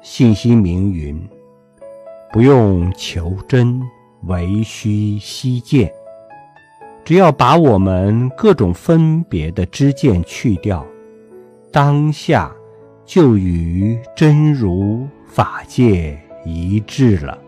信心明云：不用求真，唯需悉见。只要把我们各种分别的知见去掉，当下就与真如法界一致了。